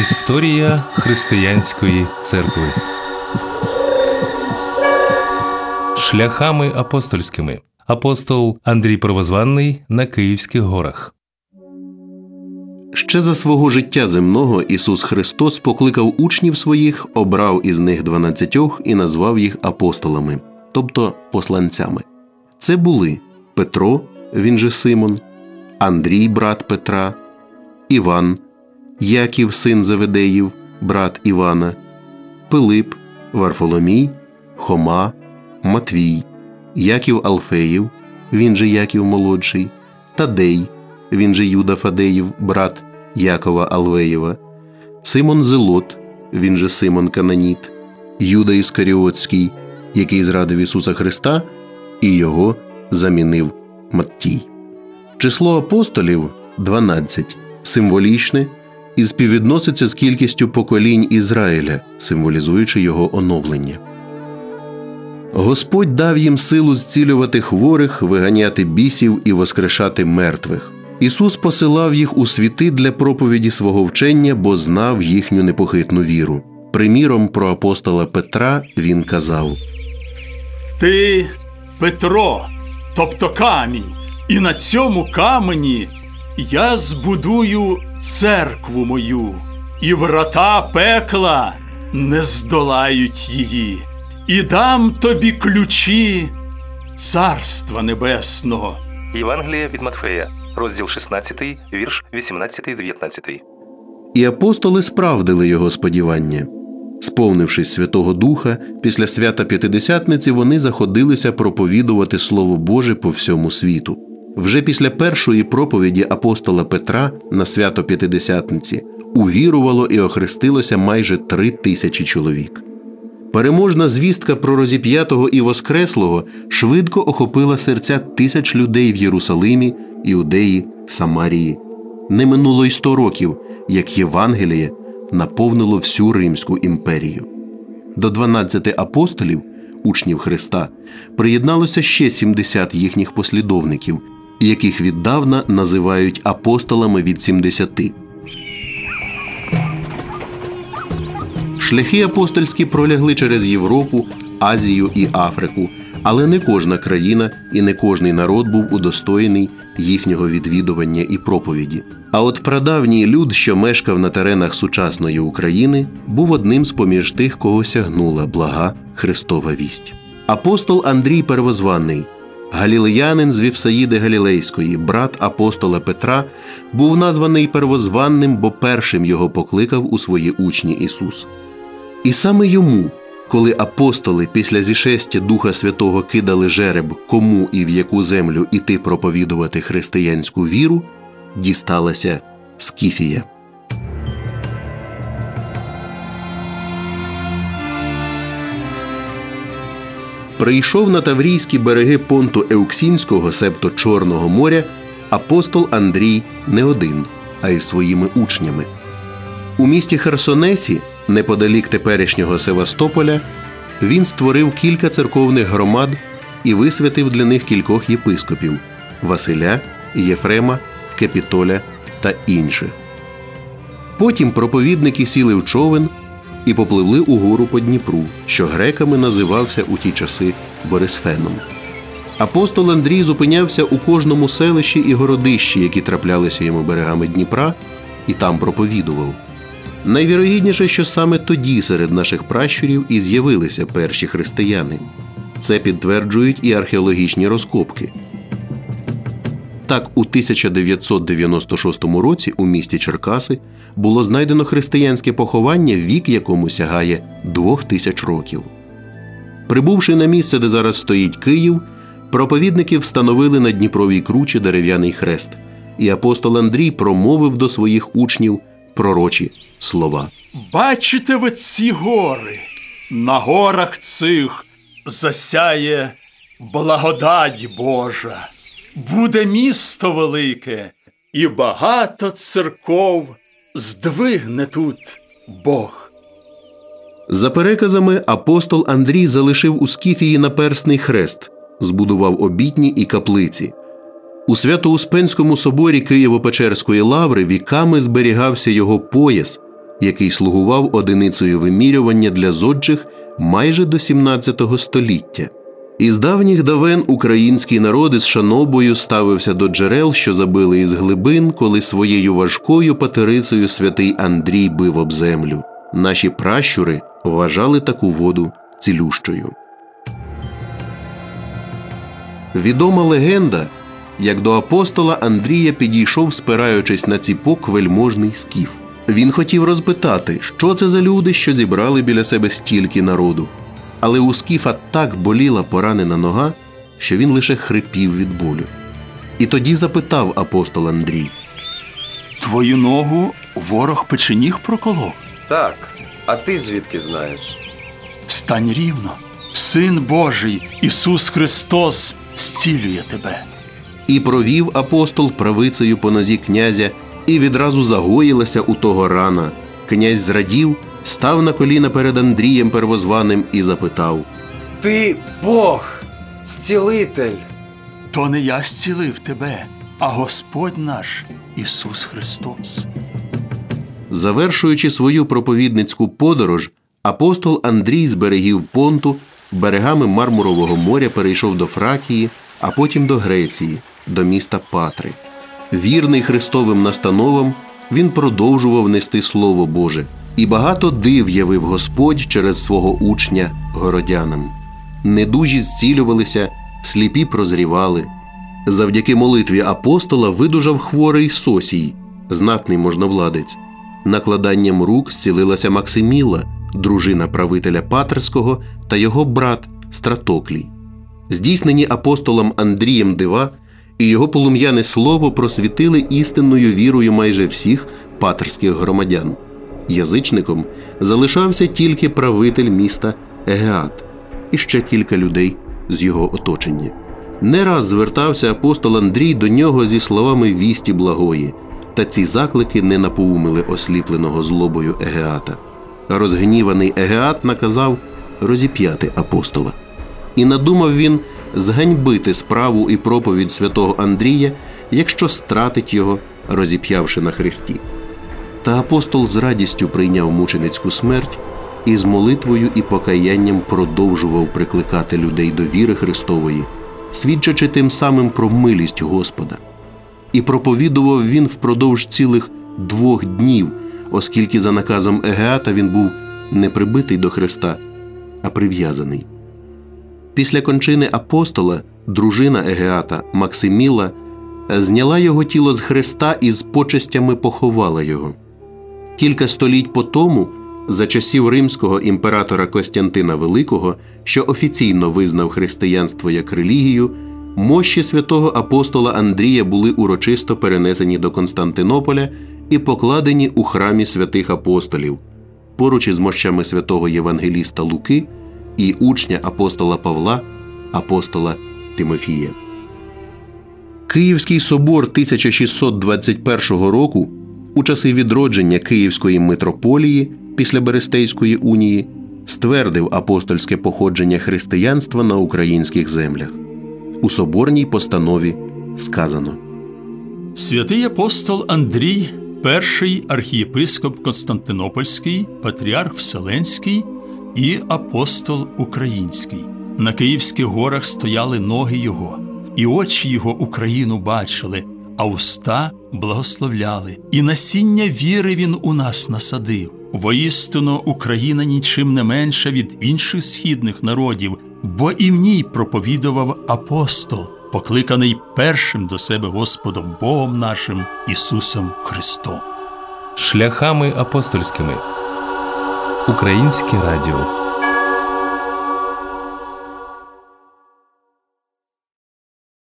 Історія християнської церкви. Шляхами апостольськими. Апостол Андрій Провозванний на Київських горах. Ще за свого життя земного Ісус Христос покликав учнів своїх, обрав із них дванадцятьох і назвав їх апостолами, тобто посланцями. Це були Петро, він же Симон, Андрій, брат Петра, Іван, Яків, син Заведеїв, брат Івана, Пилип, Варфоломій, Хома, Матвій, Яків Алфеїв, він же Яків молодший, Тадей, він же Юда Фадеїв, брат Якова Алвеєва, Симон Зелот, він же Симон Кананіт, Юда Іскаріотський, який зрадив Ісуса Христа, і його замінив Маттій. Число апостолів 12, символічне і співвідноситься з кількістю поколінь Ізраїля, символізуючи його оновлення. Господь дав їм силу зцілювати хворих, виганяти бісів і воскрешати мертвих. Ісус посилав їх у світи для проповіді свого вчення, бо знав їхню непохитну віру. Приміром про апостола Петра він казав: Ти Петро, тобто камінь, і на цьому камені я збудую церкву мою, і врата пекла не здолають її, і дам тобі ключі Царства Небесного. Євангелія від Матфея, розділ 16, вірш 18-19. І апостоли справдили його сподівання. Сповнившись Святого Духа, після свята П'ятидесятниці вони заходилися проповідувати Слово Боже по всьому світу. Вже після першої проповіді апостола Петра на свято П'ятидесятниці увірувало і охрестилося майже три тисячі чоловік. Переможна звістка про розіп'ятого і Воскреслого швидко охопила серця тисяч людей в Єрусалимі, Іудеї, Самарії. Не минуло й сто років, як Євангеліє наповнило всю Римську імперію. До 12 апостолів, учнів Христа, приєдналося ще 70 їхніх послідовників, яких віддавна називають апостолами від 70. Шляхи апостольські пролягли через Європу, Азію і Африку, але не кожна країна і не кожний народ був удостоєний їхнього відвідування і проповіді. А от прадавній люд, що мешкав на теренах сучасної України, був одним з поміж тих, кого сягнула блага Христова вість. Апостол Андрій Первозванний, галілеянин з Вівсаїди Галілейської, брат апостола Петра, був названий первозванним, бо першим його покликав у свої учні Ісус. І саме йому, коли апостоли після зішестя Духа Святого кидали жереб, кому і в яку землю іти проповідувати християнську віру, дісталася Скіфія. Прийшов на Таврійські береги понту Еуксінського, себто Чорного моря, апостол Андрій не один, а й своїми учнями. У місті Херсонесі, неподалік теперішнього Севастополя, він створив кілька церковних громад і висвятив для них кількох єпископів Василя, Єфрема, Кепітоля та інших. Потім проповідники сіли в човен і попливли угору по Дніпру, що греками називався у ті часи Борисфеном. Апостол Андрій зупинявся у кожному селищі і городищі, які траплялися йому берегами Дніпра, і там проповідував. Найвірогідніше, що саме тоді серед наших пращурів і з'явилися перші християни. Це підтверджують і археологічні розкопки. Так, у 1996 році у місті Черкаси було знайдено християнське поховання, вік якому сягає двох тисяч років. Прибувши на місце, де зараз стоїть Київ, проповідники встановили на Дніпровій кручі дерев'яний хрест, і апостол Андрій промовив до своїх учнів пророчі слова. Бачите ви ці гори? На горах цих засяє благодать Божа. Буде місто велике, і багато церков здвигне тут Бог. За переказами, апостол Андрій залишив у Скіфії наперсний хрест, збудував обітні і каплиці. У Свято-Успенському соборі Києво-Печерської лаври віками зберігався його пояс, який слугував одиницею вимірювання для зодчих майже до 17 століття. Із давніх давен український народ із шанобою ставився до джерел, що забили із глибин, коли своєю важкою патерицею святий Андрій бив об землю. Наші пращури вважали таку воду цілющою. Відома легенда, як до апостола Андрія підійшов, спираючись на ціпок вельможний скіф. Він хотів розпитати, що це за люди, що зібрали біля себе стільки народу. Але у скіфа так боліла поранена нога, що він лише хрипів від болю. І тоді запитав апостол Андрій. Твою ногу ворог печеніг проколов. Так, а ти звідки знаєш? Стань рівно. Син Божий, Ісус Христос, зцілює тебе. І провів апостол правицею по нозі князя, і відразу загоїлася у того рана. Князь зрадів, став на коліна перед Андрієм Первозваним і запитав: Ти Бог, зцілитель. То не я зцілив тебе, а Господь наш Ісус Христос. Завершуючи свою проповідницьку подорож, апостол Андрій з берегів Понту берегами Мармурового моря перейшов до Фракії, а потім до Греції, до міста Патри. Вірний Христовим настановам, він продовжував нести Слово Боже, і багато див явив Господь через свого учня городянам. Недужі зцілювалися, сліпі прозрівали. Завдяки молитві апостола видужав хворий Сосій, знатний можновладець. Накладанням рук зцілилася Максиміла, дружина правителя Патерського та його брат Стратоклій. Здійснені апостолом Андрієм дива і його полум'яне слово просвітили істинною вірою майже всіх патерських громадян. Язичником залишався тільки правитель міста Егеат і ще кілька людей з його оточення. Не раз звертався апостол Андрій до нього зі словами вісті благої, та ці заклики не напоумили осліпленого злобою Егеата. Розгніваний Егеат наказав розіп'яти апостола. І надумав він зганьбити справу і проповідь святого Андрія, якщо стратить його, розіп'явши на хресті. Та апостол з радістю прийняв мученицьку смерть і з молитвою і покаянням продовжував прикликати людей до віри Христової, свідчачи тим самим про милість Господа. І проповідував він впродовж цілих двох днів, оскільки за наказом Егеата він був не прибитий до Христа, а прив'язаний. Після кончини апостола дружина Егеата Максиміла зняла його тіло з Христа і з почестями поховала його. Кілька століть по тому, за часів римського імператора Костянтина Великого, що офіційно визнав християнство як релігію, мощі святого апостола Андрія були урочисто перенесені до Константинополя і покладені у храмі святих апостолів, поруч із мощами святого Євангеліста Луки і учня апостола Павла, апостола Тимофія. Київський собор 1621 року у часи відродження Київської митрополії після Берестейської унії ствердив апостольське походження християнства на українських землях. У соборній постанові сказано Святий апостол Андрій, перший архієпископ Константинопольський, патріарх Вселенський і апостол Український. На Київських горах стояли ноги Його, і очі Його Україну бачили, а уста благословляли, і насіння віри Він у нас насадив. Воістину Україна нічим не менша від інших східних народів, бо і в ній проповідував апостол, покликаний першим до себе Господом Богом нашим Ісусом Христом. Шляхами апостольськими. Українське радіо.